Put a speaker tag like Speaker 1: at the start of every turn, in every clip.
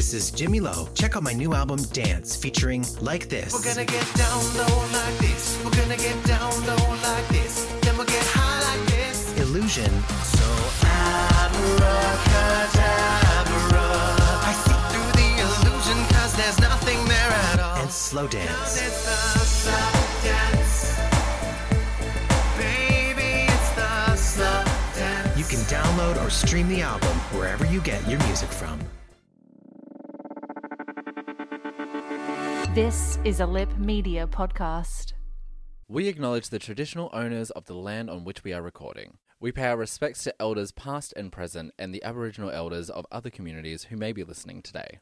Speaker 1: this is Jimmy Lowe. Check out my new album, Dance, featuring Like This.
Speaker 2: We're gonna get down low like this. We're gonna get down low like this. Then we'll get high like this.
Speaker 1: Illusion.
Speaker 2: So abracadabra. I see through the illusion cause there's nothing there at all.
Speaker 1: and Slow Dance.
Speaker 2: Slow dance. Baby, slow dance.
Speaker 1: You can download or stream the album wherever you get your music from.
Speaker 3: This is a Lipp Media podcast.
Speaker 4: We acknowledge the traditional owners of the land on which we are recording. We pay our respects to elders past and present and the Aboriginal elders of other communities who may be listening today.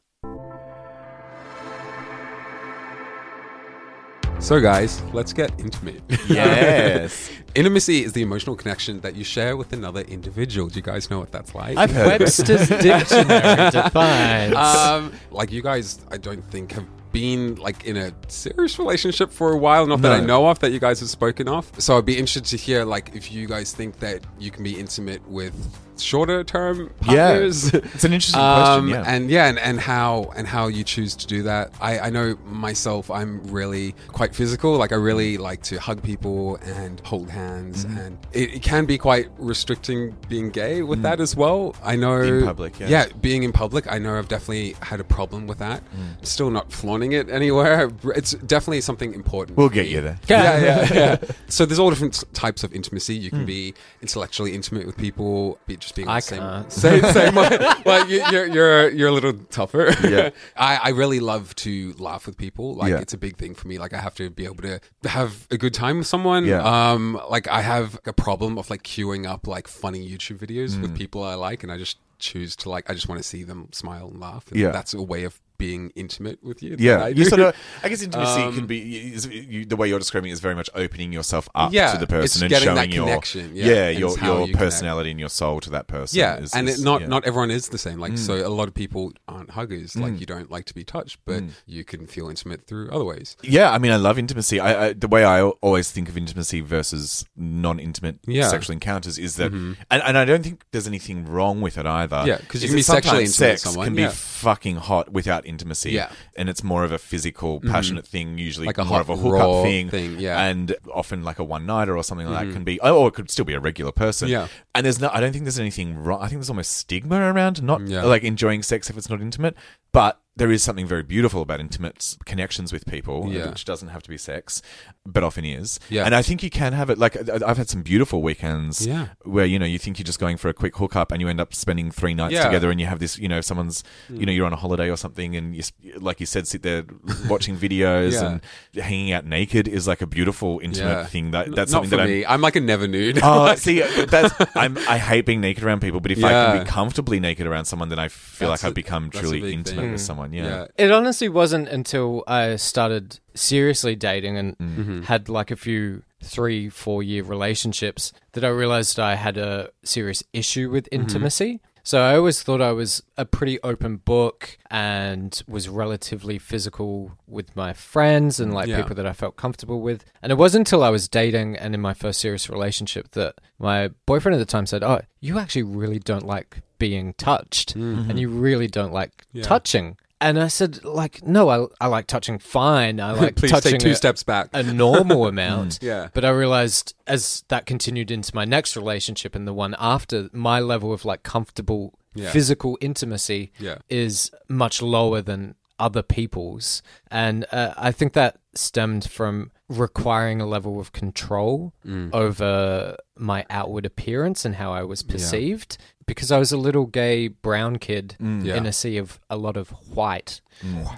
Speaker 5: So, guys, let's get intimate.
Speaker 6: Yes.
Speaker 5: Intimacy is the emotional connection that you share with another individual. Do you guys know what that's like?
Speaker 6: I've heard
Speaker 7: Webster's dictionary defines.
Speaker 5: um, like you guys, I don't think have been like in a serious relationship for a while. Not that I know of that you guys have spoken of. So I'd be interested to hear like if you guys think that you can be intimate with shorter term
Speaker 6: Yeah.
Speaker 5: partners.
Speaker 6: It's an interesting
Speaker 5: Um,
Speaker 6: question, yeah.
Speaker 5: And yeah, and, and how and how you choose to do that. I, I know myself. I'm really quite physical. Like I really like to hug people and hold hands,
Speaker 6: Mm-hmm.
Speaker 5: and it, it can be quite restricting being gay with that as well. I know
Speaker 6: In public, yeah.
Speaker 5: yeah, being in public. I know I've definitely had a problem with that.
Speaker 6: Mm.
Speaker 5: Still not flaunting it anywhere. It's definitely something important.
Speaker 6: We'll get you there.
Speaker 5: Yeah, yeah, yeah. so there's all different types of intimacy. You
Speaker 6: Hmm.
Speaker 5: can be intellectually intimate with people, be just being on
Speaker 7: I
Speaker 5: the same,
Speaker 7: can't.
Speaker 5: same, same way. Well, you, you're you're you're a little tougher.
Speaker 6: Yeah.
Speaker 5: I, I really love to laugh with people. Like
Speaker 6: Yeah.
Speaker 5: it's a big thing for me. Like I have to be able to have a good time with someone.
Speaker 6: Yeah.
Speaker 5: Um, like I have a problem of like queuing up like funny YouTube videos
Speaker 6: Hmm.
Speaker 5: with people I like, and I just choose to like I just want to see them smile and laugh. And
Speaker 6: Yeah.
Speaker 5: That's a way of being intimate with you.
Speaker 6: Yeah,
Speaker 5: I
Speaker 6: you sort of. I guess intimacy
Speaker 5: Um,
Speaker 6: can be is, you, the way you're describing it is very much opening yourself up
Speaker 5: Yeah,
Speaker 6: to the person and showing your
Speaker 5: connection, yeah,
Speaker 6: yeah, your your
Speaker 5: you connect.
Speaker 6: personality and your soul to that person.
Speaker 5: Yeah,
Speaker 6: is-
Speaker 5: and
Speaker 6: is-
Speaker 5: it, not
Speaker 6: yeah.
Speaker 5: not everyone is the same. Like,
Speaker 6: Mm.
Speaker 5: so a lot of people aren't huggers. Like, you don't like to be touched, but you can feel intimate through other ways.
Speaker 6: Yeah, I mean, I love intimacy. I, I the way I always think of intimacy versus non-intimate sexual encounters is that, and, and I don't think there's anything wrong with it either.
Speaker 5: Yeah, 'cause you can be sexually intimate with
Speaker 6: sex
Speaker 5: someone,
Speaker 6: can be fucking hot without intimacy.
Speaker 5: Yeah. Mm-hmm.
Speaker 6: and it's more of a physical, passionate thing. Usually,
Speaker 5: Like a
Speaker 6: more
Speaker 5: hot,
Speaker 6: of a hookup thing.
Speaker 5: thing, yeah.
Speaker 6: and often like a one nighter or something like that can be, or it could still be a regular person.
Speaker 5: Mm-hmm. Yeah.
Speaker 6: and there's no, I don't think there's anything wrong. I think there's almost stigma around not
Speaker 5: Yeah.
Speaker 6: like enjoying sex if it's not intimate, but. There is something very beautiful about intimate connections with people,
Speaker 5: Yeah.
Speaker 6: which doesn't have to be sex, but often is.
Speaker 5: Yeah.
Speaker 6: And I think you can have it. Like I've had some beautiful weekends
Speaker 5: Yeah.
Speaker 6: where you know you think you're just going for a quick hookup and you end up spending three nights
Speaker 5: Yeah. Hmm.
Speaker 6: together and you have this. You know, someone's you know you're on a holiday or something and you like you said sit there watching videos
Speaker 5: Yeah.
Speaker 6: and hanging out naked is like a beautiful intimate thing. That that's
Speaker 5: not
Speaker 6: something
Speaker 5: for
Speaker 6: that
Speaker 5: me. I'm like a never nude.
Speaker 6: I'm. Oh,
Speaker 5: Like-
Speaker 6: see, that's I'm, I hate being naked around people, but if I can be comfortably naked around someone, then I feel
Speaker 5: That's
Speaker 6: like I've become truly intimate
Speaker 5: thing.
Speaker 6: with someone. Yeah.
Speaker 5: yeah.
Speaker 7: It honestly wasn't until I started seriously dating and
Speaker 5: Mm-hmm.
Speaker 7: had like a few three, four year relationships that I realized I had a serious issue with
Speaker 5: Mm-hmm.
Speaker 7: intimacy. So I always thought I was a pretty open book and was relatively physical with my friends and like
Speaker 5: Yeah.
Speaker 7: people that I felt comfortable with. And it wasn't until I was dating and in my first serious relationship that my boyfriend at the time said, "Oh, you actually really don't like being touched, and you really don't like
Speaker 5: Mm-hmm. Yeah.
Speaker 7: touching." And I said, like, no, I, I like touching fine. I like
Speaker 5: Please
Speaker 7: touching
Speaker 5: take two
Speaker 7: a,
Speaker 5: steps back.
Speaker 7: a normal amount.
Speaker 5: Yeah.
Speaker 7: But I realized as that continued into my next relationship and the one after, my level of like comfortable
Speaker 5: Yeah.
Speaker 7: physical intimacy
Speaker 5: Yeah.
Speaker 7: is much lower than other people's. And uh, I think that stemmed from requiring a level of control
Speaker 5: Mm.
Speaker 7: over my outward appearance and how I was perceived because I was a little gay brown kid
Speaker 5: Mm. Yeah. Mm.
Speaker 7: in a sea of a lot of white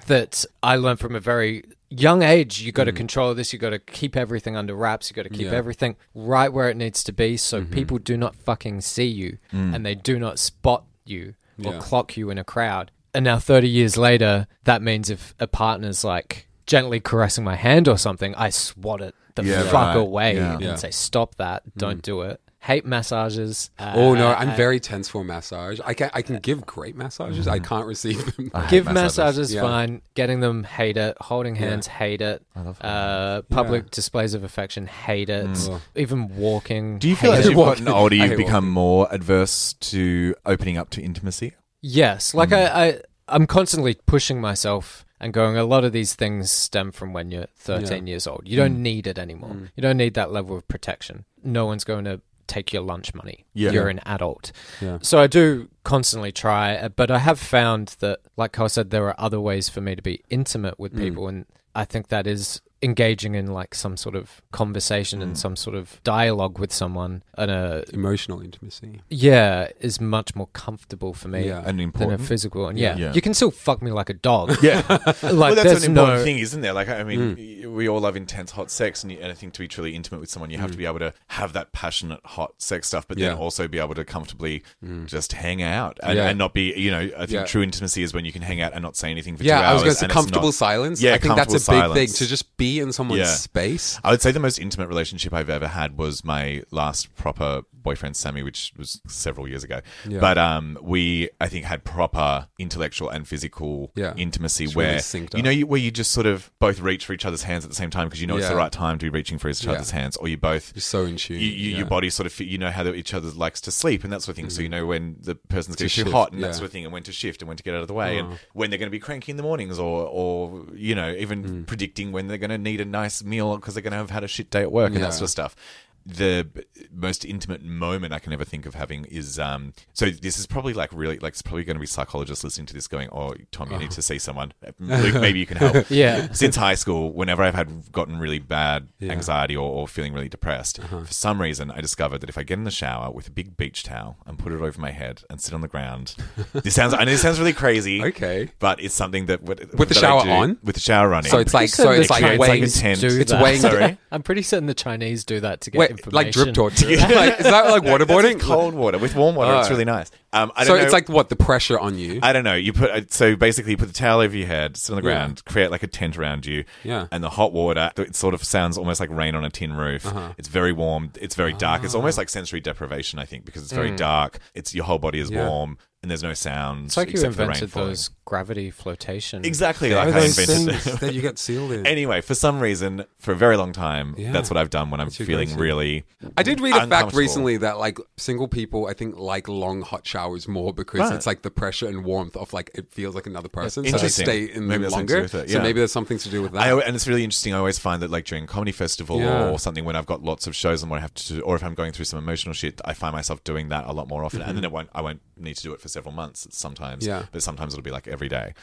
Speaker 7: that I learned from a very young age you got to control this you got to keep everything under wraps you got to keep
Speaker 5: Mm. Yeah.
Speaker 7: everything right where it needs to be so
Speaker 5: Mm-hmm.
Speaker 7: people do not fucking see you and they do not spot you or
Speaker 5: Yeah.
Speaker 7: clock you in a crowd and now 30 years later that means if a partner's like gently caressing my hand or something i swat it the
Speaker 6: Yeah,
Speaker 7: fuck
Speaker 6: right.
Speaker 7: away
Speaker 6: Yeah.
Speaker 7: and
Speaker 5: Yeah.
Speaker 7: say stop that don't do it hate massages uh,
Speaker 5: Oh no, I'm
Speaker 7: uh,
Speaker 5: very tense for massage. I can I can give great massages. I can't receive them.
Speaker 7: Give
Speaker 6: massages.
Speaker 7: massages
Speaker 5: Yeah.
Speaker 7: fine. Getting them hate it. Holding
Speaker 5: Yeah.
Speaker 7: hands hate it.
Speaker 6: I love
Speaker 7: Uh, public
Speaker 5: Yeah.
Speaker 7: displays of affection hate it.
Speaker 5: Mm.
Speaker 7: Even walking.
Speaker 6: Do you feel
Speaker 7: hate
Speaker 6: as you've gotten older, you've become
Speaker 5: walking.
Speaker 6: more adverse to opening up to intimacy?
Speaker 7: Yes, like
Speaker 6: Mm.
Speaker 7: I, I, I'm constantly pushing myself and going. A lot of these things stem from when you're 13 years old. You
Speaker 6: Mm.
Speaker 7: don't need it anymore. You don't need that level of protection. No one's going to take your lunch money.
Speaker 6: Yeah.
Speaker 7: You're an adult.
Speaker 5: Yeah.
Speaker 7: So I do constantly try, uh, but I have found that, like Carl said, there are other ways for me to be intimate with
Speaker 5: Mm.
Speaker 7: people, and I think that is engaging in like some sort of conversation
Speaker 6: Mm.
Speaker 7: and some sort of dialogue with someone, and a
Speaker 5: Emotional intimacy.
Speaker 7: yeah is much more comfortable for me
Speaker 5: Yeah.
Speaker 6: And
Speaker 7: than a
Speaker 6: important.
Speaker 7: physical. And
Speaker 5: Yeah.
Speaker 7: yeah,
Speaker 6: Yeah.
Speaker 7: you can still fuck me like a dog.
Speaker 6: Yeah.
Speaker 7: like
Speaker 6: well, that's an important
Speaker 7: no
Speaker 6: thing, isn't there? Like, I mean, mm. we all love intense, hot sex, and, you, and I think to be truly intimate with someone, you have to mm. be able to have that passionate, hot sex stuff, but then also be able to comfortably mm. just hang out and,
Speaker 5: Yeah.
Speaker 6: and not be, you know, I think
Speaker 5: Yeah.
Speaker 6: true intimacy is when you can hang out and not say anything for
Speaker 5: Yeah,
Speaker 6: two
Speaker 5: I was
Speaker 6: hours.
Speaker 5: going to say comfortable
Speaker 6: not-
Speaker 5: silence.
Speaker 6: Yeah,
Speaker 5: I think that's a big
Speaker 6: comfortable
Speaker 5: thing
Speaker 6: silence.
Speaker 5: to just be in someone's
Speaker 6: Yeah.
Speaker 5: space.
Speaker 6: I would say the most intimate relationship I've ever had was my last proper boyfriend, Sammy, which was several years ago.
Speaker 5: Yeah.
Speaker 6: But um, we, I think, had proper intellectual and physical
Speaker 5: Yeah.
Speaker 6: intimacy
Speaker 5: It's
Speaker 6: where
Speaker 5: really
Speaker 6: you know you, where you just sort of both reach for each other's hands at the same time because you know it's the right time to be reaching for each
Speaker 5: Yeah.
Speaker 6: other's hands, or you both.
Speaker 5: You're so in tune.
Speaker 6: You, you,
Speaker 5: yeah.
Speaker 6: Your body sort of, fit, you know how the- each other likes to sleep and that sort of thing. So you know when the person's getting too
Speaker 5: shift,
Speaker 6: hot and
Speaker 5: yeah.
Speaker 6: that sort of thing, and when to shift and when to get out of the way,
Speaker 5: Oh.
Speaker 6: and when they're going to be cranky in the mornings, or or you know even
Speaker 5: Mm.
Speaker 6: predicting when they're going to need a nice meal because they're going to have had a shit day at work and that sort of stuff. The most intimate moment I can ever think of having is um. So this is probably like really like it's probably going to be psychologists listening to this going, "Oh, Tom, you need to see someone. Luke, maybe you can help."
Speaker 7: Yeah.
Speaker 6: Since high school, whenever I've had gotten really bad
Speaker 5: Yeah. Uh-huh.
Speaker 6: anxiety or, or feeling really depressed, for some reason I discovered that if I get in the shower with a big beach towel and put it over my head and sit on the ground, this sounds I know this sounds really crazy,
Speaker 5: Okay.
Speaker 6: but it's something that
Speaker 5: With the
Speaker 6: that I
Speaker 5: shower
Speaker 6: do-
Speaker 5: on?
Speaker 6: with the shower running.
Speaker 5: So it's like
Speaker 7: Pretty
Speaker 5: so
Speaker 7: certain
Speaker 5: it's like
Speaker 6: Chinese-
Speaker 5: weighing.
Speaker 6: it's like a tent.
Speaker 5: It's
Speaker 7: that.
Speaker 5: weighing-
Speaker 6: Sorry?
Speaker 7: I'm pretty certain the Chinese do that to get
Speaker 5: Wait,
Speaker 7: information.
Speaker 5: like drip torture. like, is that like waterboarding?
Speaker 6: with cold water with warm water. it's
Speaker 5: Oh.
Speaker 6: really nice. Um, I
Speaker 5: so
Speaker 6: don't know,
Speaker 5: it's like what the pressure on you.
Speaker 6: I don't know. You put uh, so basically you put the towel over your head, sit on the
Speaker 5: Yeah.
Speaker 6: ground, create like a tent around you,
Speaker 5: Yeah.
Speaker 6: and the hot water. It sort of sounds almost like rain on a tin roof.
Speaker 5: Uh-huh.
Speaker 6: It's very warm. It's very dark. It's almost like sensory deprivation. I think because it's very dark. It's your whole body is
Speaker 5: Mm. Yeah.
Speaker 6: warm and there's no sound.
Speaker 7: It's like you
Speaker 6: except the rain
Speaker 7: invented those gravity flotation.
Speaker 6: Exactly like I
Speaker 5: those
Speaker 6: invented.
Speaker 5: things that you get sealed in.
Speaker 6: Anyway, for some reason, for a very long time,
Speaker 5: Yeah.
Speaker 6: that's what I've done when I'm
Speaker 5: your
Speaker 6: feeling
Speaker 5: go-to.
Speaker 6: really.
Speaker 5: I did read a fact
Speaker 6: uncomfortable.
Speaker 5: recently that like single people, I think like long hot showers more because
Speaker 6: Right.
Speaker 5: it's like the pressure and warmth of like it feels like another person, so they
Speaker 6: Interesting.
Speaker 5: stay in
Speaker 6: Maybe
Speaker 5: them
Speaker 6: that's something to
Speaker 5: longer.
Speaker 6: do with it,
Speaker 5: So
Speaker 6: yeah.
Speaker 5: maybe there's something to do with that.
Speaker 6: I, al- and it's really interesting. I always find that, like during comedy festival
Speaker 5: Yeah.
Speaker 6: or something, when I've got lots of shows and what I have to, do, or if I'm going through some emotional shit, I find myself doing that a lot more often. And then it won't, I won't need to do it for several months sometimes.
Speaker 5: Yeah.
Speaker 6: but sometimes it'll be like every day.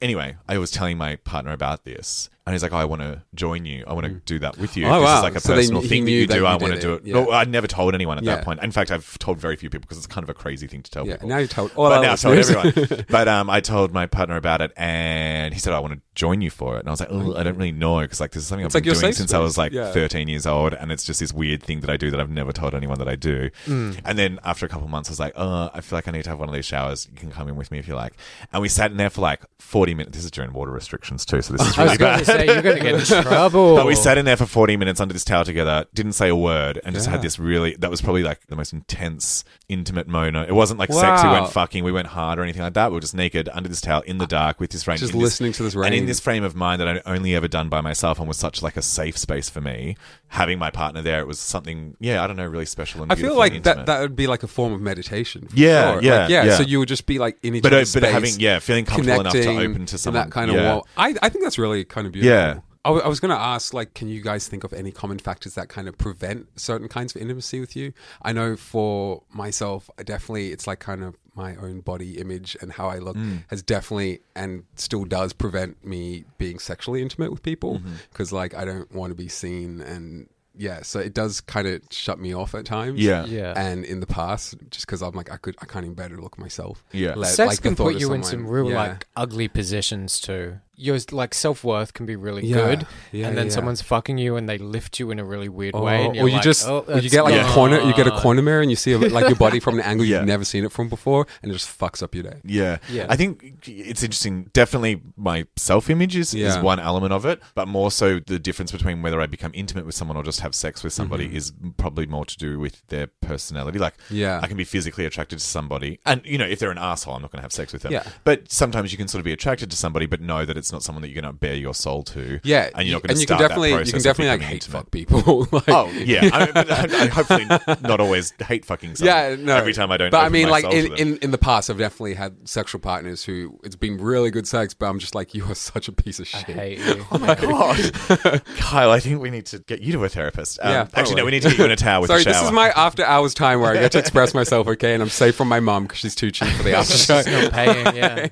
Speaker 6: Anyway, I was telling my partner about this, and he's like, "Oh, I want to join you. I want to do that with you.
Speaker 5: Oh,
Speaker 6: this
Speaker 5: wow.
Speaker 6: is like a
Speaker 5: So
Speaker 6: personal thing that you
Speaker 5: that
Speaker 6: do.
Speaker 5: you
Speaker 6: I want to do it.
Speaker 5: Yeah.
Speaker 6: No, I'd never told anyone at
Speaker 5: Yeah.
Speaker 6: that point. In fact, I've told very few people because it's kind of a crazy thing to tell
Speaker 5: yeah,
Speaker 6: people
Speaker 5: now you told all
Speaker 6: but now I've told everyone. but um, I told my partner about it, and he said, "I want to join you for it." And I was like, oh, "I don't really know because like this is something
Speaker 5: It's
Speaker 6: I've been doing since I was like
Speaker 5: Yeah.
Speaker 6: 13 years old, and it's just this weird thing that I do that I've never told anyone that I do."
Speaker 5: Mm.
Speaker 6: And then after a couple of months, I was like, "Oh, I feel like I need to have one of these showers. You can come in with me if you like." And we sat in there for like 40 minutes. This is during water restrictions too, so this is
Speaker 7: I
Speaker 6: really bad.
Speaker 7: to say you're going to get in trouble.
Speaker 6: But we sat in there for 40 minutes under this towel together, didn't say a word, and just
Speaker 5: Yeah.
Speaker 6: had this really, that was probably like the most intense, intimate moment. It wasn't like sex, we
Speaker 5: Wow.
Speaker 6: went fucking, we went hard or anything like that. We were just naked under this towel in the dark with this rain.
Speaker 5: Just
Speaker 6: in
Speaker 5: listening to this rain.
Speaker 6: And in this frame of mind that I'd only ever done by myself and was such like a safe space for me, having my partner there, it was something, yeah, I don't know, really special and
Speaker 5: I feel like that that would be like a form of meditation. for
Speaker 6: Yeah,
Speaker 5: sure.
Speaker 6: yeah,
Speaker 5: Like, yeah,
Speaker 6: yeah.
Speaker 5: So you would just be like in each
Speaker 6: But, uh,
Speaker 5: other's
Speaker 6: but
Speaker 5: space,
Speaker 6: having- yeah, feeling comfortable enough to open to someone.
Speaker 5: that kind of
Speaker 6: Yeah.
Speaker 5: wall. I I think that's really kind of beautiful.
Speaker 6: Yeah.
Speaker 5: I, w- I was going to ask, like, can you guys think of any common factors that kind of prevent certain kinds of intimacy with you? I know for myself, I definitely, it's like kind of my own body image and how I look
Speaker 6: Mm.
Speaker 5: has definitely and still does prevent me being sexually intimate with people
Speaker 6: Mm-hmm.
Speaker 5: because like I don't want to be seen and yeah, so it does kind of shut me off at times.
Speaker 6: Yeah.
Speaker 7: Yeah.
Speaker 5: And in the past, just because I'm like, I could, I can't even bear to look at myself.
Speaker 6: Yeah.
Speaker 5: Let-
Speaker 7: Sex
Speaker 5: like
Speaker 7: can put
Speaker 5: of
Speaker 7: you in some real
Speaker 5: yeah.
Speaker 7: like ugly positions too. Your like self worth can be really
Speaker 5: Yeah.
Speaker 7: good,
Speaker 5: Yeah,
Speaker 7: and then
Speaker 5: yeah.
Speaker 7: someone's fucking you and they lift you in a really weird
Speaker 5: Oh,
Speaker 7: way. And you're
Speaker 5: or you
Speaker 7: like,
Speaker 5: just,
Speaker 7: oh,
Speaker 5: or you
Speaker 7: that's
Speaker 5: get like
Speaker 6: Yeah.
Speaker 5: a corner, you get a corner mirror, and you see like your body from an angle
Speaker 6: Yeah.
Speaker 5: you've never seen it from before, and it just fucks up your day.
Speaker 6: Yeah.
Speaker 7: Yeah.
Speaker 6: I think it's interesting. Definitely my self image is, is
Speaker 5: Yeah.
Speaker 6: one element of it, but more so the difference between whether I become intimate with someone or just have sex with somebody
Speaker 5: Mm-hmm.
Speaker 6: is probably more to do with their personality. Like,
Speaker 5: Yeah.
Speaker 6: I can be physically attracted to somebody, and, you know, if they're an asshole, I'm not going to have sex with them.
Speaker 5: Yeah.
Speaker 6: But sometimes you can sort of be attracted to somebody, but know that it's not someone that you're going to bare your soul to.
Speaker 5: Yeah,
Speaker 6: And you're not going to
Speaker 5: you can
Speaker 6: start
Speaker 5: definitely,
Speaker 6: that
Speaker 5: you can definitely like
Speaker 6: becoming
Speaker 5: hate fuck people. like,
Speaker 6: Oh yeah, I, but I, I hopefully not always hate fucking. Someone
Speaker 5: yeah, no.
Speaker 6: Every time I don't.
Speaker 5: But I mean,
Speaker 6: my
Speaker 5: like in, in in the past, I've definitely had sexual partners who it's been really good sex, but I'm just like, you are such a piece of shit.
Speaker 7: I
Speaker 5: shit.
Speaker 7: hate you.
Speaker 6: Oh my god, Kyle! I think we need to get you to a therapist. Um,
Speaker 5: Yeah,
Speaker 6: actually, no, we need to get you in a tower with
Speaker 5: Sorry,
Speaker 6: a shower.
Speaker 5: this is my after hours time where I get to express myself, okay, and I'm safe from my mom because she's too cheap for the after show.
Speaker 7: She's not paying, yeah.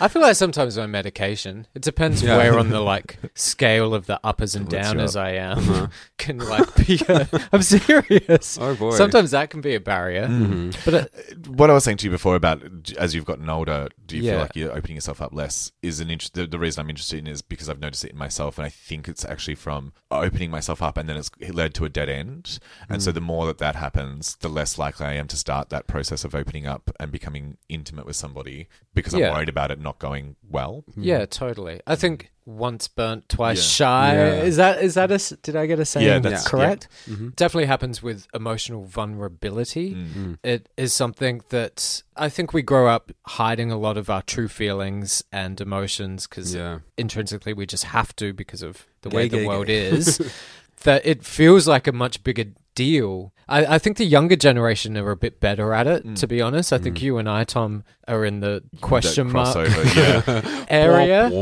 Speaker 7: I feel like sometimes my medication, it depends
Speaker 5: Yeah.
Speaker 7: where on the like scale of the uppers and downers
Speaker 6: up.
Speaker 7: I am, can like be. A, I'm serious.
Speaker 5: Uh-huh. Oh, boy.
Speaker 7: Sometimes that can be a barrier,
Speaker 6: Mm-hmm.
Speaker 7: but uh,
Speaker 6: what I was saying to you before about as you've gotten older, do you
Speaker 7: Yeah.
Speaker 6: feel like you're opening yourself up less? Is an interest. The, the reason I'm interested in is because I've noticed it in myself, and I think it's actually from opening myself up, and then it's led to a dead end. And
Speaker 7: Mm.
Speaker 6: so the more that that happens, the less likely I am to start that process of opening up and becoming intimate with somebody because I'm worried about it not going well.
Speaker 7: yeah, totally. I think once burnt, twice
Speaker 6: Yeah.
Speaker 7: shy.
Speaker 5: Yeah.
Speaker 7: Is that is that a? Did I get a saying?
Speaker 6: Yeah, that's-
Speaker 7: correct.
Speaker 5: Mm-hmm.
Speaker 7: Definitely happens with emotional vulnerability.
Speaker 6: Mm.
Speaker 7: It is something that I think we grow up hiding a lot of our true feelings and emotions because
Speaker 5: Yeah.
Speaker 7: intrinsically we just have to because of the
Speaker 5: Gay,
Speaker 7: way the
Speaker 5: gay,
Speaker 7: world
Speaker 5: gay.
Speaker 7: is. that it feels like a much bigger deal. I, I think the younger generation are a bit better at it, to be honest. I think you and I, Tom, are in the question mark
Speaker 6: yeah.
Speaker 7: area
Speaker 5: Womp,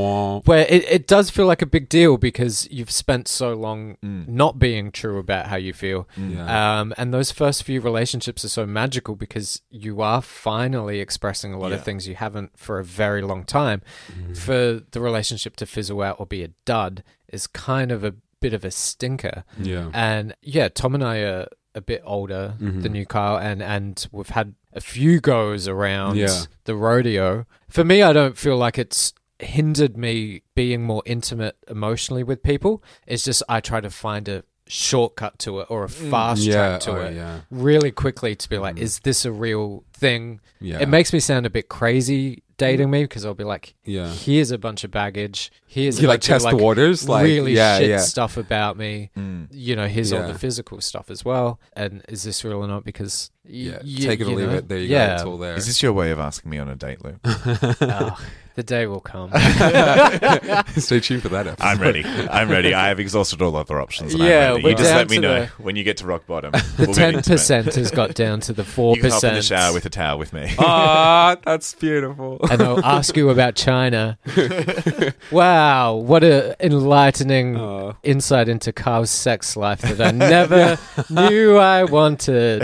Speaker 5: womp.
Speaker 7: where it, it does feel like a big deal because you've spent so long
Speaker 6: Mm.
Speaker 7: not being true about how you feel.
Speaker 5: Yeah.
Speaker 7: Um, and those first few relationships are so magical because you are finally expressing a lot
Speaker 6: Yeah.
Speaker 7: of things you haven't for a very long time.
Speaker 5: Mm-hmm.
Speaker 7: For the relationship to fizzle out or be a dud is kind of a bit of a stinker.
Speaker 5: Yeah.
Speaker 7: And yeah, Tom and I are a bit older
Speaker 5: Mhm.
Speaker 7: than you, Kyle, and and we've had a few goes around
Speaker 5: Yeah.
Speaker 7: the rodeo. For me, I don't feel like it's hindered me being more intimate emotionally with people. It's just I try to find a shortcut to it or a fast
Speaker 5: Mm. yeah.
Speaker 7: track to
Speaker 5: oh,
Speaker 7: it
Speaker 5: Yeah.
Speaker 7: really quickly to be like, is this a real thing?
Speaker 5: Yeah.
Speaker 7: It makes me sound a bit crazy dating me because I'll be like,
Speaker 5: Yeah.
Speaker 7: here's a bunch of baggage. Here's a
Speaker 5: You like
Speaker 7: bunch of,
Speaker 5: test the waters, like
Speaker 7: really
Speaker 5: yeah,
Speaker 7: shit
Speaker 5: yeah.
Speaker 7: stuff about me.
Speaker 6: Mm.
Speaker 7: You know, here's all the physical stuff as well. And is this real or not? Because y-
Speaker 5: Yeah.
Speaker 7: y-
Speaker 5: Take it or leave
Speaker 7: know?
Speaker 5: it. There you
Speaker 7: yeah.
Speaker 5: go. It's all there.
Speaker 6: Is this your way of asking me on a date, Lou?
Speaker 7: Oh, the day will come.
Speaker 5: Stay tuned for that episode.
Speaker 6: I'm ready. I'm ready. I have exhausted all other options. And
Speaker 7: Yeah,
Speaker 6: I'm ready. You just let me know
Speaker 7: the-
Speaker 6: when you get to rock bottom.
Speaker 7: The
Speaker 6: We'll
Speaker 7: ten percent has got down to the four
Speaker 6: You can hop in the
Speaker 7: percent.
Speaker 6: shower with a towel with me.
Speaker 5: Ah, that's beautiful.
Speaker 7: and I'll ask you about China. wow, what a enlightening
Speaker 5: Oh.
Speaker 7: insight into Carl's sex life that I never knew I wanted.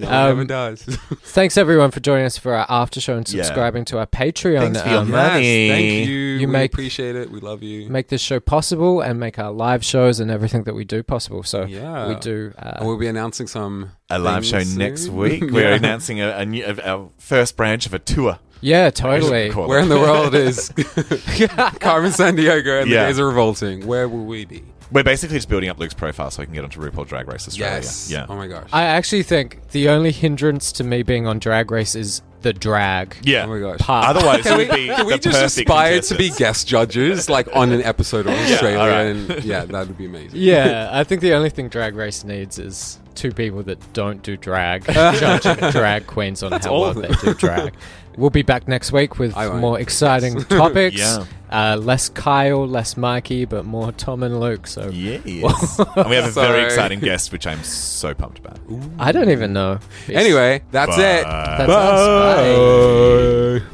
Speaker 5: No,
Speaker 7: Um,
Speaker 5: never does.
Speaker 7: Thanks everyone for joining us for our after show and
Speaker 6: Yeah.
Speaker 7: subscribing to our Patreon.
Speaker 6: Thanks for your
Speaker 7: Um,
Speaker 6: money.
Speaker 5: Yes, thank you.
Speaker 7: You
Speaker 5: we
Speaker 7: make-
Speaker 5: appreciate it. We love you.
Speaker 7: Make this show possible and make our live shows and everything that we do possible. So
Speaker 5: yeah,
Speaker 7: we do. Uh,
Speaker 5: And we'll be announcing some
Speaker 6: a live show
Speaker 5: soon.
Speaker 6: next week. We're announcing a, a new, our first branch of a tour.
Speaker 7: yeah, totally.
Speaker 5: Where in the world is Carmen Sandiego and
Speaker 6: Yeah.
Speaker 5: the gays are revolting? Where will we be?
Speaker 6: We're basically just building up Luke's profile so he can get onto RuPaul Drag Race Australia.
Speaker 5: Yes.
Speaker 6: Yeah.
Speaker 5: Oh my gosh.
Speaker 7: I actually think the only hindrance to me being on Drag Race is the drag
Speaker 6: yeah.
Speaker 5: oh my gosh.
Speaker 7: part.
Speaker 6: Otherwise,
Speaker 5: Can we,
Speaker 6: be
Speaker 5: can we just aspire to be guest judges, like on an episode of Australia?
Speaker 6: all right.
Speaker 5: And yeah, that would be amazing.
Speaker 7: Yeah, I think the only thing Drag Race needs is two people that don't do drag judging drag queens on how well they do drag. We'll be back next week with
Speaker 5: I won't.
Speaker 7: more exciting topics.
Speaker 6: Yeah.
Speaker 7: Uh, less Kyle, less Mikey, but more Tom and Luke. So
Speaker 6: Yes. and we have a
Speaker 5: Sorry.
Speaker 6: very exciting guest, which I'm so pumped about.
Speaker 7: I don't even know.
Speaker 5: Anyway, that's it.
Speaker 7: That's us. Bye.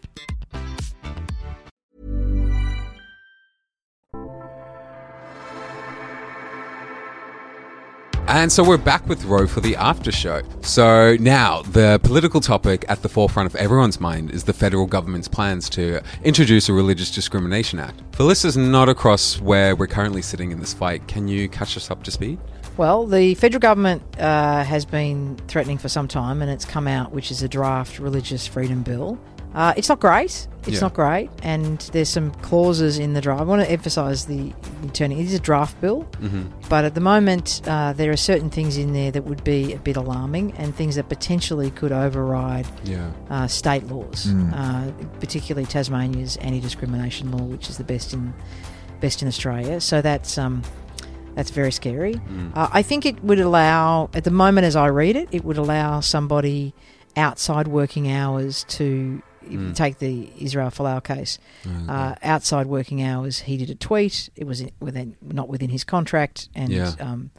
Speaker 5: And so we're back with Ro for the after show. So now, the political topic at the forefront of everyone's mind is the federal government's plans to introduce a Religious Discrimination Act. For listeners not across where we're currently sitting in this fight, can you catch us up to speed?
Speaker 8: Well, the federal government uh, has been threatening for some time, and it's come out, which is a draft religious freedom bill. Uh, it's not great. It's
Speaker 5: Yeah.
Speaker 8: not great, and there's some clauses in the draft. I want to emphasise the turning. It is a draft bill,
Speaker 5: Mhm.
Speaker 8: but at the moment uh, there are certain things in there that would be a bit alarming, and things that potentially could override
Speaker 5: Yeah.
Speaker 8: uh, state laws,
Speaker 5: Mm.
Speaker 8: uh, particularly Tasmania's anti-discrimination law, which is the best in best in Australia. So that's um, that's very scary.
Speaker 5: Mm.
Speaker 8: Uh, I think it would allow, at the moment as I read it, it would allow somebody outside working hours to if you
Speaker 5: Mm.
Speaker 8: take the Israel Folau case.
Speaker 5: Mm,
Speaker 8: Uh, outside working hours, he did a tweet. It was within not within his contract, and
Speaker 5: Yeah.
Speaker 8: um,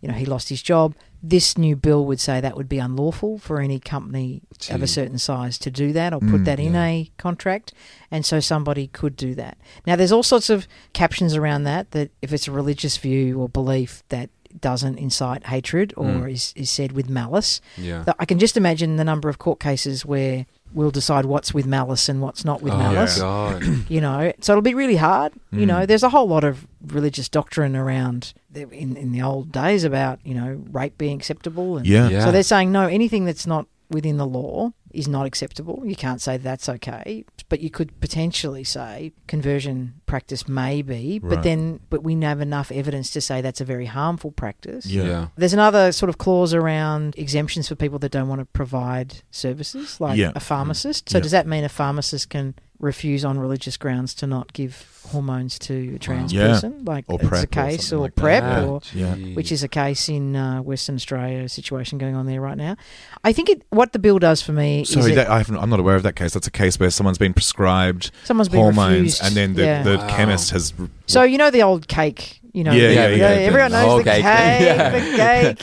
Speaker 8: you know he lost his job. This new bill would say that would be unlawful for any company of a certain size to do that or put
Speaker 5: Mm,
Speaker 8: that in
Speaker 5: yeah.
Speaker 8: a contract, and so somebody could do that. Now, there's all sorts of captions around that. That if it's a religious view or belief that doesn't incite hatred or
Speaker 5: Mm.
Speaker 8: is, is said with malice,
Speaker 5: Yeah.
Speaker 8: I can just imagine the number of court cases where we'll decide what's with malice and what's not with
Speaker 5: Oh,
Speaker 8: malice.
Speaker 5: God.
Speaker 8: you know, so it'll be really hard. You
Speaker 5: Mm.
Speaker 8: know, there's a whole lot of religious doctrine around in in the old days about you know rape being acceptable, and
Speaker 6: Yeah.
Speaker 5: Yeah.
Speaker 8: so they're saying no, anything that's not within the law is not acceptable. You can't say that's okay, but you could potentially say conversion practice may be, but then but we have enough evidence to say that's a very harmful practice.
Speaker 6: Yeah.
Speaker 5: Yeah.
Speaker 8: There's another sort of clause around exemptions for people that don't want to provide services, like
Speaker 6: Yeah.
Speaker 8: a pharmacist. Mm. So
Speaker 6: Yeah.
Speaker 8: does that mean a pharmacist can refuse on religious grounds to not give hormones to a trans
Speaker 6: Yeah.
Speaker 8: person, like
Speaker 6: Or
Speaker 8: it's a case,
Speaker 6: something
Speaker 8: or
Speaker 6: like
Speaker 8: PrEP,
Speaker 5: Yeah.
Speaker 8: or
Speaker 6: Yeah.
Speaker 8: which is a case in uh, Western Australia, situation going on there right now. I think it what the bill does for me is
Speaker 6: Sorry,
Speaker 8: it,
Speaker 6: that, I I'm not aware of that case. That's a case where someone's been prescribed
Speaker 8: someone's been
Speaker 6: hormones,
Speaker 8: refused,
Speaker 6: and then the,
Speaker 8: yeah.
Speaker 6: the
Speaker 5: Wow.
Speaker 6: chemist has.
Speaker 8: So you know the old cake, you know,
Speaker 6: Yeah,
Speaker 8: the-
Speaker 6: yeah, yeah,
Speaker 8: everyone
Speaker 6: the
Speaker 8: knows
Speaker 5: whole
Speaker 8: the
Speaker 5: cake
Speaker 8: cake.
Speaker 5: Yeah.
Speaker 8: the gay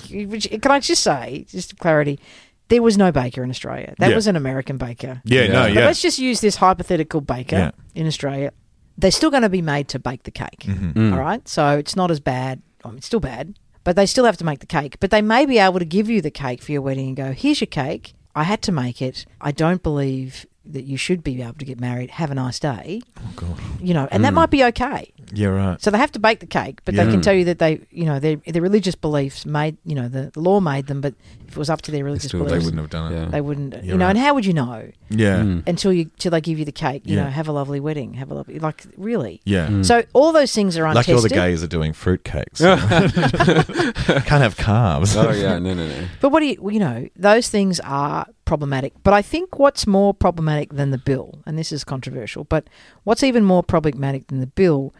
Speaker 8: cake. Which, can I just say, just clarity, there was no baker in Australia. That
Speaker 6: Yeah.
Speaker 8: was an American baker.
Speaker 6: Yeah,
Speaker 5: Yeah.
Speaker 6: no,
Speaker 5: But
Speaker 8: But
Speaker 6: yeah.
Speaker 8: let's just use this hypothetical baker
Speaker 6: Yeah.
Speaker 8: in Australia. They're still going to be made to bake the cake.
Speaker 6: Mhm.
Speaker 5: Mm.
Speaker 8: All right, so it's not as bad. I mean, it's still bad, but they still have to make the cake. But they may be able to give you the cake for your wedding and go, "Here's your cake. I had to make it. I don't believe that you should be able to get married. Have a nice day."
Speaker 6: Oh, God.
Speaker 8: You know, and that
Speaker 5: Mm.
Speaker 8: might be okay.
Speaker 6: Yeah, right.
Speaker 8: So they have to bake the cake, but they
Speaker 6: Yeah.
Speaker 8: can tell you that they, you know, their their religious beliefs made, you know, the, the law made them. But if it was up to their religious
Speaker 5: still-
Speaker 6: They
Speaker 8: beliefs,
Speaker 6: wouldn't have done it.
Speaker 5: Yeah.
Speaker 8: they wouldn't.
Speaker 6: You're
Speaker 8: you know,
Speaker 6: right.
Speaker 8: and how would you know
Speaker 6: Yeah.
Speaker 5: Mm.
Speaker 8: until you till they give you the cake? You
Speaker 6: Yeah.
Speaker 8: know, have a lovely wedding, have a lovely like really.
Speaker 6: Yeah.
Speaker 5: Mm.
Speaker 8: So all those things are
Speaker 6: Like
Speaker 8: untested.
Speaker 6: all the gays are doing fruitcakes. Can't have carbs.
Speaker 5: oh, yeah. No, no, no.
Speaker 8: But what do you, you know, those things are problematic. But I think what's more problematic than the bill, and this is controversial, but what's even more problematic than the bill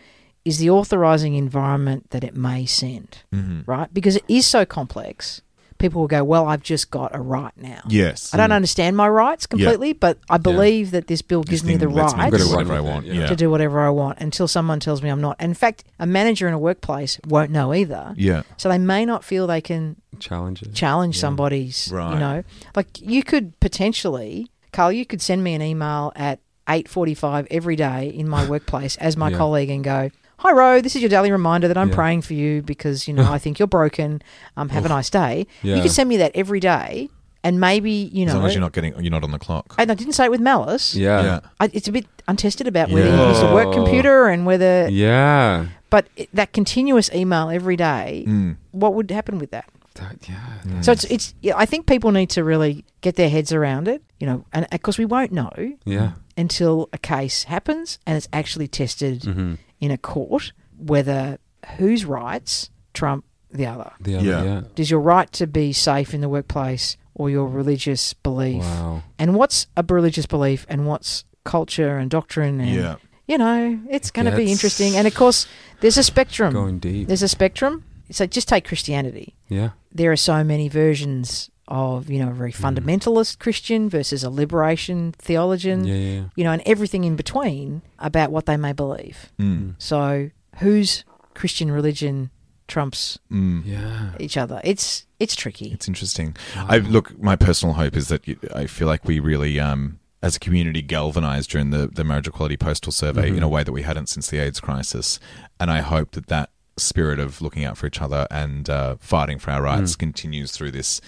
Speaker 8: is the authorising environment that it may send,
Speaker 6: Mhm.
Speaker 8: right? Because it is so complex. People will go, well, I've just got a right now.
Speaker 6: Yes.
Speaker 8: I don't understand my rights completely, but I believe that this bill
Speaker 6: This
Speaker 8: gives me the
Speaker 6: thing lets me
Speaker 8: right
Speaker 6: do
Speaker 5: Gotta
Speaker 6: whatever I want.
Speaker 5: yeah.
Speaker 6: Yeah.
Speaker 8: to do whatever I want until someone tells me I'm not. In fact, a manager in a workplace won't know either.
Speaker 6: Yeah.
Speaker 8: So they may not feel they can
Speaker 5: Challenges.
Speaker 8: challenge
Speaker 5: Yeah.
Speaker 8: somebody's,
Speaker 6: Right.
Speaker 8: you know, like you could potentially, Carl, you could send me an email at 8.45 every day in my workplace as my
Speaker 5: Yeah.
Speaker 8: colleague and go, Hi, Ro, this is your daily reminder that I'm
Speaker 5: Yeah.
Speaker 8: praying for you because, you know, I think you're broken. Um, have a nice day.
Speaker 5: Yeah.
Speaker 8: You could send me that every day and maybe you know.
Speaker 6: as
Speaker 8: know,
Speaker 6: long as you're not getting, you're not on the clock.
Speaker 8: and I didn't say it with malice.
Speaker 5: Yeah.
Speaker 6: Yeah.
Speaker 8: I, it's a bit untested about whether
Speaker 6: Yeah.
Speaker 8: you use a work computer and whether.
Speaker 5: Yeah.
Speaker 8: But it, that continuous email every day,
Speaker 6: Mm.
Speaker 8: what would happen with that?
Speaker 5: That- yeah.
Speaker 8: So it's it's. Yeah, I think people need to really get their heads around it. You know, and because we won't know
Speaker 5: Yeah.
Speaker 8: until a case happens and it's actually tested
Speaker 5: Mm-hmm.
Speaker 8: In a court whether whose rights trump the other.
Speaker 5: The other,
Speaker 6: Yeah.
Speaker 5: yeah.
Speaker 8: Does your right to be safe in the workplace or your religious belief?
Speaker 5: Wow.
Speaker 8: And what's a religious belief and what's culture and doctrine and
Speaker 6: Yeah.
Speaker 8: you know, it's going to
Speaker 5: Yeah,
Speaker 8: be interesting. And of course, there's a spectrum.
Speaker 5: Going deep.
Speaker 8: There's a spectrum. So just take Christianity.
Speaker 5: Yeah.
Speaker 8: There are so many versions of, you know, a very
Speaker 5: Mm.
Speaker 8: fundamentalist Christian versus a liberation theologian,
Speaker 5: Yeah, yeah.
Speaker 8: you know, and everything in between about what they may believe.
Speaker 6: Mm.
Speaker 8: So whose Christian religion trumps
Speaker 6: Mm.
Speaker 5: Yeah.
Speaker 8: each other? It's it's tricky.
Speaker 6: It's interesting. I look. My personal hope is that you, I feel like we really, um, as a community, galvanized during the the marriage equality postal survey
Speaker 5: Mhm.
Speaker 6: in a way that we hadn't since the AIDS crisis, and I hope that that spirit of looking out for each other and uh, fighting for our rights
Speaker 5: Mm.
Speaker 6: continues through this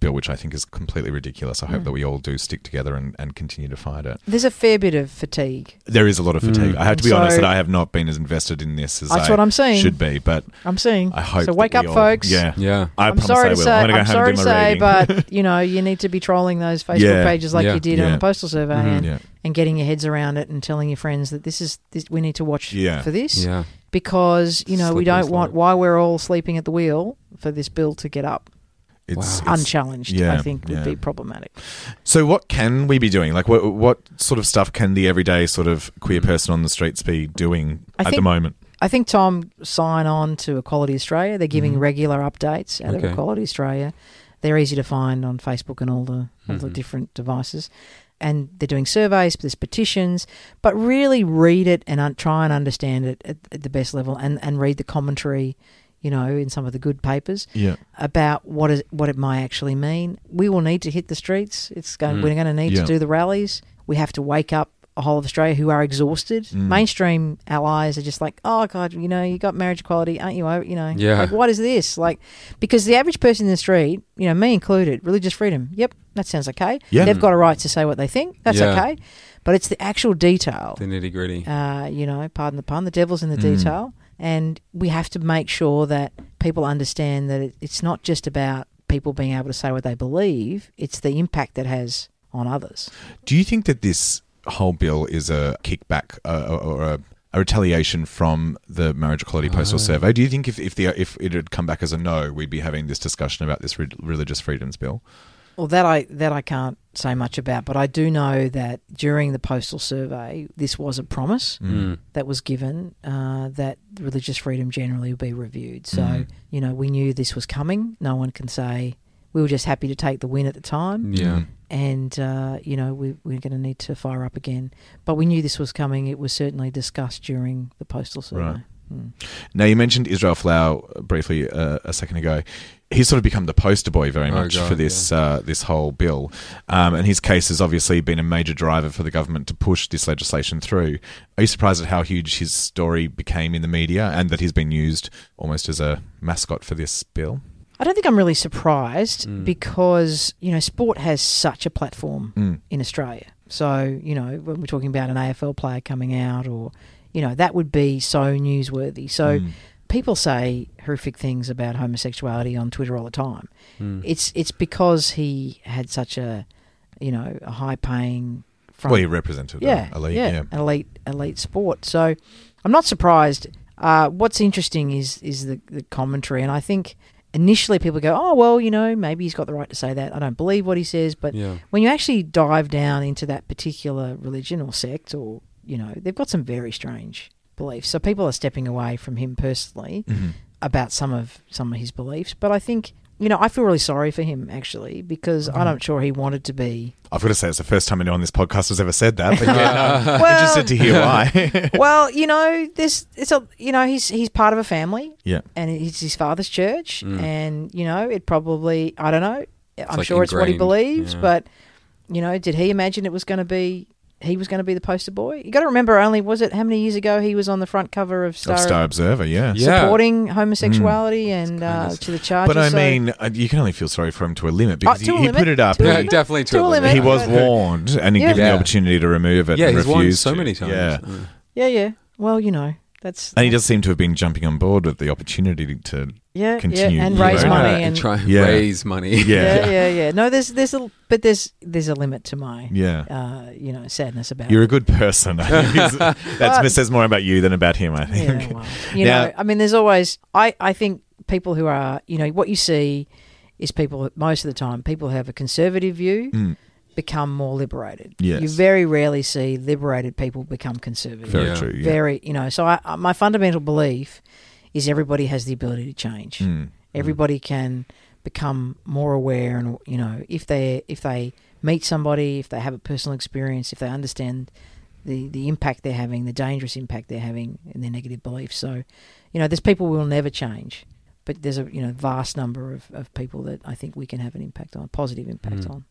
Speaker 6: bill, which I think is completely ridiculous. I hope
Speaker 8: Mm.
Speaker 6: that we all do stick together and, and continue to fight it.
Speaker 8: There's a fair bit of fatigue.
Speaker 6: There is a lot of fatigue.
Speaker 5: Mm.
Speaker 6: I have to be
Speaker 8: So-
Speaker 6: honest that I have not been as invested in this as
Speaker 8: That's
Speaker 6: I
Speaker 8: what I'm saying.
Speaker 6: should be, but
Speaker 8: I'm seeing.
Speaker 6: I hope.
Speaker 8: So wake up,
Speaker 6: all-
Speaker 8: folks.
Speaker 6: Yeah,
Speaker 5: Yeah.
Speaker 6: I
Speaker 8: I'm sorry
Speaker 6: I
Speaker 8: to say,
Speaker 6: I'm, go
Speaker 8: I'm sorry to say, but you know, you need to be trolling those Facebook
Speaker 6: Yeah.
Speaker 8: pages like
Speaker 5: Yeah.
Speaker 8: you did on
Speaker 6: Yeah.
Speaker 8: the postal survey
Speaker 5: Mhm.
Speaker 8: and,
Speaker 6: yeah,
Speaker 8: and getting your heads around it and telling your friends that this is this, we need to watch
Speaker 6: Yeah.
Speaker 8: for this
Speaker 5: Yeah.
Speaker 8: because you know we don't want why we're all sleeping at the wheel for this bill to get up
Speaker 6: it's,
Speaker 5: Wow.
Speaker 6: it's-
Speaker 8: unchallenged.
Speaker 6: yeah,
Speaker 8: I think would
Speaker 6: yeah.
Speaker 8: be problematic.
Speaker 6: So, what can we be doing? Like, what what sort of stuff can the everyday sort of queer person on the streets be doing
Speaker 8: I
Speaker 6: at the moment?
Speaker 8: I think Tom sign on to Equality Australia. They're giving
Speaker 6: Mhm.
Speaker 8: regular updates out
Speaker 5: Okay.
Speaker 8: of Equality Australia. They're easy to find on Facebook and all the all the
Speaker 5: Mhm.
Speaker 8: different devices. And they're doing surveys, there's petitions, but really read it and un- try and understand it at, at the best level, and, and read the commentary, you know, in some of the good papers
Speaker 6: Yeah,
Speaker 8: about what is what it might actually mean. We will need to hit the streets. It's going.
Speaker 5: Mm.
Speaker 8: We're going to need
Speaker 6: Yeah.
Speaker 8: to do the rallies. We have to wake up a whole of Australia who are exhausted.
Speaker 6: Mm.
Speaker 8: Mainstream allies are just like, oh god, you know, you got marriage equality, aren't you? You know,
Speaker 5: Yeah.
Speaker 8: Like, what is this? Like, because the average person in the street, you know, me included, religious freedom. Yep, that sounds okay.
Speaker 6: Yeah.
Speaker 8: they've got a right to say what they think. That's
Speaker 5: Yeah.
Speaker 8: okay. But it's the actual detail
Speaker 5: The nitty gritty.
Speaker 8: uh, you know, pardon the pun, the devil's in the
Speaker 6: Mm.
Speaker 8: detail. And we have to make sure that people understand that it's not just about people being able to say what they believe, it's the impact that has on others.
Speaker 6: Do you think that this whole bill is a kickback uh, or- or a, a retaliation from the marriage equality postal
Speaker 5: Oh.
Speaker 6: survey? Do you think if if the if it had come back as a no, we'd be having this discussion about this re- religious freedoms bill?
Speaker 8: Well, that I that I can't say much about, but I do know that during the postal survey, this was a promise
Speaker 5: Mm.
Speaker 8: that was given uh, that religious freedom generally would be reviewed. So
Speaker 6: Mm.
Speaker 8: you know, we knew this was coming. No one can say we were just happy to take the win at the time.
Speaker 5: Yeah.
Speaker 8: and uh, you know we, we're going to need to fire up again. But we knew this was coming. It was certainly discussed during the postal survey.
Speaker 6: Right.
Speaker 8: Mm.
Speaker 6: Now you mentioned Israel Folau briefly uh, a second ago. He's sort of become the poster boy very
Speaker 5: Oh,
Speaker 6: much
Speaker 5: God,
Speaker 6: for this uh, this whole bill, um, and his case has obviously been a major driver for the government to push this legislation through. Are you surprised at how huge his story became in the media, and that he's been used almost as a mascot for this bill?
Speaker 8: I don't think I'm really surprised
Speaker 5: Mm.
Speaker 8: because you know sport has such a platform
Speaker 6: Mm.
Speaker 8: in Australia. So you know when we're talking about an AFL player coming out, or you know that would be so newsworthy. So
Speaker 6: Mm.
Speaker 8: People say horrific things about homosexuality on Twitter all the time.
Speaker 5: Mm.
Speaker 8: It's it's because he had such a you know a high paying. Front
Speaker 6: Well, he represented a-
Speaker 8: yeah,
Speaker 6: elite,
Speaker 8: yeah,
Speaker 6: yeah.
Speaker 8: an elite elite sport. So I'm not surprised. Uh, what's interesting is is the, the commentary, and I think initially people go, "Oh well, you know, maybe he's got the right to say that." I don't believe what he says, but
Speaker 5: Yeah.
Speaker 8: when you actually dive down into that particular religion or sect, or you know, they've got some very strange beliefs. So people are stepping away from him personally
Speaker 6: Mhm.
Speaker 8: about some of some of his beliefs. But I think you know, I feel really sorry for him actually because
Speaker 6: Mm-hmm.
Speaker 8: I'm not sure he wanted to be
Speaker 6: I've got to say, it's the first time anyone on this podcast has ever said that. But yeah, no,
Speaker 8: Well-
Speaker 6: interested to hear why.
Speaker 8: well, you know, this it's a you know he's he's part of a family,
Speaker 6: yeah,
Speaker 8: and it's his father's church,
Speaker 5: Mm.
Speaker 8: and you know it probably I don't know. I'm
Speaker 5: like
Speaker 8: sure it's what he believes,
Speaker 5: yeah.
Speaker 8: but you know, did he imagine it was going to be he was going to be the poster boy. You got to remember, only was it how many years ago he was on the front cover of Star,
Speaker 6: Of Star Observer, yeah.
Speaker 8: supporting homosexuality and uh, to the charges.
Speaker 6: But I
Speaker 8: so-
Speaker 6: mean, uh, you can only feel sorry for him to a limit because
Speaker 8: to a
Speaker 6: he, he
Speaker 8: limit,
Speaker 6: put it up.
Speaker 8: to a
Speaker 6: and
Speaker 5: definitely to
Speaker 8: to a limit.
Speaker 6: He was warned and he
Speaker 8: Yeah.
Speaker 6: given
Speaker 5: Yeah.
Speaker 6: the opportunity to remove it
Speaker 5: Yeah,
Speaker 6: and
Speaker 5: he's won
Speaker 6: refused
Speaker 5: so many times.
Speaker 6: Yeah.
Speaker 8: yeah, yeah. Well, you know, that's
Speaker 6: And he does seem to have been jumping on board with the opportunity to
Speaker 8: yeah,
Speaker 6: continue.
Speaker 8: yeah, and raise
Speaker 6: know.
Speaker 8: money
Speaker 5: Yeah,
Speaker 8: and
Speaker 5: try and
Speaker 6: Yeah.
Speaker 5: raise money.
Speaker 6: Yeah.
Speaker 8: yeah, yeah, yeah. No, there's there's a but there's there's a limit to my
Speaker 6: Yeah.
Speaker 8: uh, you know sadness about
Speaker 6: You're
Speaker 8: it.
Speaker 6: a good person. I think it's- That
Speaker 8: But-
Speaker 6: says more about you than about him, I think.
Speaker 8: Yeah, well, you
Speaker 6: Now-
Speaker 8: know, I mean, there's always I I think people who are you know what you see is people most of the time people have a conservative view
Speaker 6: Mm.
Speaker 8: Become more liberated.
Speaker 6: Yes.
Speaker 8: You very rarely see liberated people become conservative.
Speaker 6: Very
Speaker 5: Yeah.
Speaker 6: true. Yeah.
Speaker 8: Very, you know. So I, I- my fundamental belief is everybody has the ability to change.
Speaker 6: Mm.
Speaker 8: Everybody can become more aware, and you know, if they if they meet somebody, if they have a personal experience, if they understand the the impact they're having, the dangerous impact they're having, and their negative beliefs. So, you know, there's people who will never change, but there's a you know vast number of, of people that I think we can have an impact on, a positive impact
Speaker 5: Mm.
Speaker 8: on.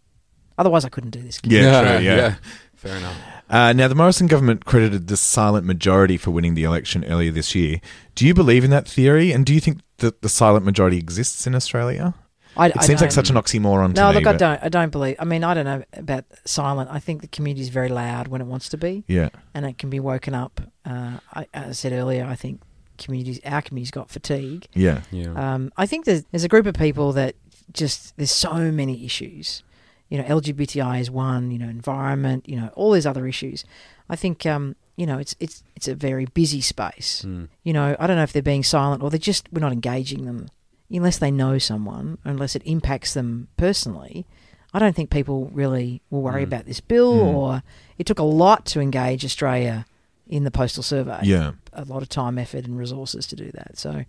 Speaker 8: Otherwise, I couldn't do this.
Speaker 6: Yeah, true, yeah.
Speaker 5: Fair enough.
Speaker 6: Uh, now, the Morrison government credited the silent majority for winning the election earlier this year. Do you believe in that theory? And do you think that the silent majority exists in Australia?
Speaker 8: I,
Speaker 6: It
Speaker 8: I
Speaker 6: seems like
Speaker 8: don't-
Speaker 6: such an oxymoron to
Speaker 8: No,
Speaker 6: me.
Speaker 8: look, I
Speaker 6: but-
Speaker 8: don't. I don't believe. I mean, I don't know about silent. I think the community is very loud when it wants to be.
Speaker 6: Yeah.
Speaker 8: and it can be woken up. Uh, I, as I said earlier, I think communities, our community's got fatigue.
Speaker 6: Yeah.
Speaker 5: Yeah.
Speaker 8: Um, I think there's there's a group of people that just there's so many issues. You know, LGBTI is one. You know, environment. You know, all these other issues. I think um, you know it's it's it's a very busy space.
Speaker 5: Mm.
Speaker 8: You know, I don't know if they're being silent or they're just we're not engaging them unless they know someone, unless it impacts them personally. I don't think people really will worry
Speaker 5: Mm.
Speaker 8: about this bill,
Speaker 6: Mm.
Speaker 8: or it took a lot to engage Australia in the postal survey.
Speaker 6: Yeah.
Speaker 8: a lot of time, effort, and resources to do that. So,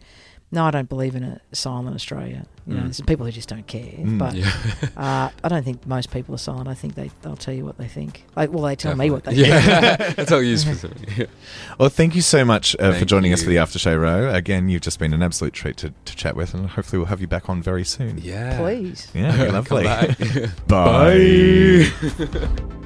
Speaker 8: no, I don't believe in a silent Australia. You know,
Speaker 5: Mm.
Speaker 8: there's people who just don't care.
Speaker 6: Mm.
Speaker 8: But
Speaker 5: Yeah.
Speaker 8: uh, I don't think most people are silent. I think they they'll tell you what they think. Like, well, they tell me what they
Speaker 5: yeah.
Speaker 8: think.
Speaker 5: That's all you specifically. Yeah.
Speaker 6: Well, thank you so much uh, for
Speaker 5: Thank
Speaker 6: joining us for the After Show Ro. Again, you've just been an absolute treat to, to chat with, and hopefully we'll have you back on very soon.
Speaker 5: Yeah.
Speaker 8: Please.
Speaker 6: Yeah, lovely.
Speaker 5: back.
Speaker 6: Bye.